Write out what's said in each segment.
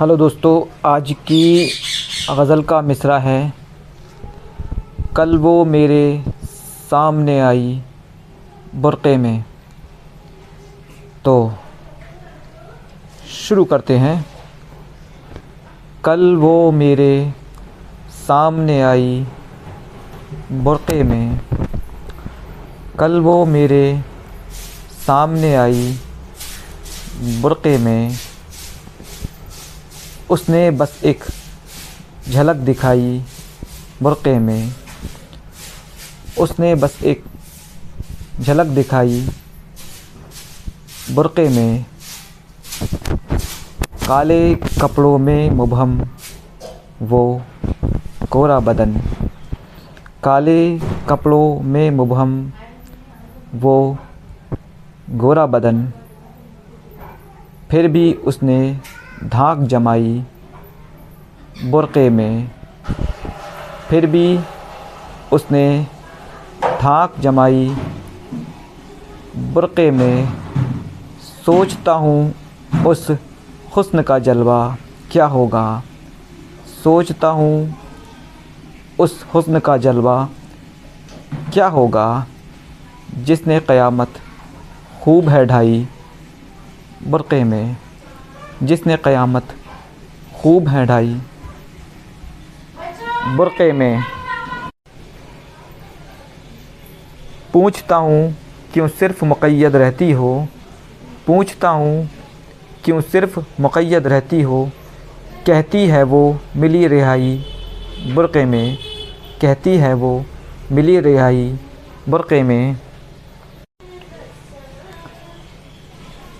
Hello दोस्तों, आज की गज़ल का मिसरा है। कल वो मेरे सामने आई बुरक़े में। तो शुरू करते हैं। कल वो मेरे सामने आई बुरक़े में। कल वो मेरे सामने आई बुरक़े में। उसने बस एक झलक दिखाई बुरक़े में। उसने बस एक झलक दिखाई बुरक़े में। काले कपड़ों में मुबहम, वो कोरा बदन। काले कपड़ों में मुबहम, वो गोरा बदन। फिर भी उसने धाक जमाई बुरक़े में। फिर भी उसने धाक जमाई बुरक़े में। सोचता हूँ उस हुस्न का जलवा क्या होगा। सोचता हूँ उस हुस्न का जलवा क्या होगा, जिसने क़यामत खूब है ढाई बुरक़े में। जिसने क़यामत खूब है ढाई बुरक़े में पूछता हूँ, क्यों सिर्फ़ मुक़ैद रहती हो? पूछता हूँ, क्यों सिर्फ़ मुक़ैद रहती हो? कहती है वो, मिली रिहाई, बुरक़े में। कहती है वो, मिली रिहाई, बुरक़े में।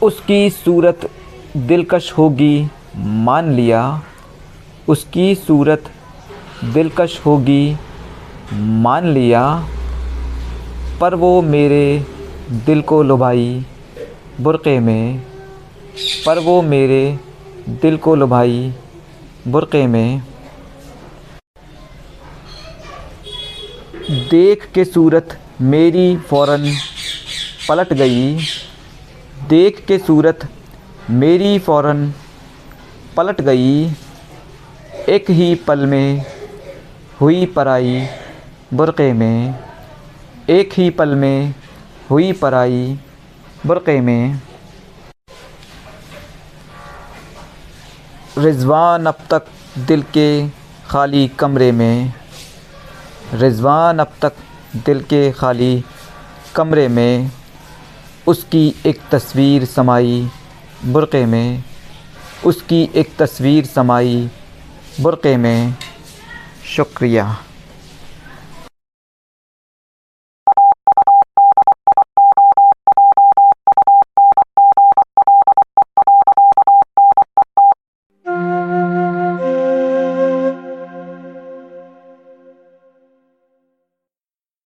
उसकी सूरत दिलकश होगी, मान लिया। उसकी सूरत दिलकश होगी, मान लिया। पर वो मेरे दिल को लुभाई बुरक़े में। पर वो मेरे दिल को लुभाई बुरक़े में। देख के सूरत मेरी फ़ौर पलट गई। देख के सूरत मेरी फ़ौर पलट गई। एक ही पल में हुई पराई बुरक़े में। एक ही पल में हुई पराई बुरक़े में। रिज़वान अब तक दिल के खाली कमरे में। रिज़वान अब तक दिल के खाली कमरे में। उसकी एक तस्वीर समाई बुरक़े में उसकी एक तस्वीर समाई। बुरक़े में शुक्रिया।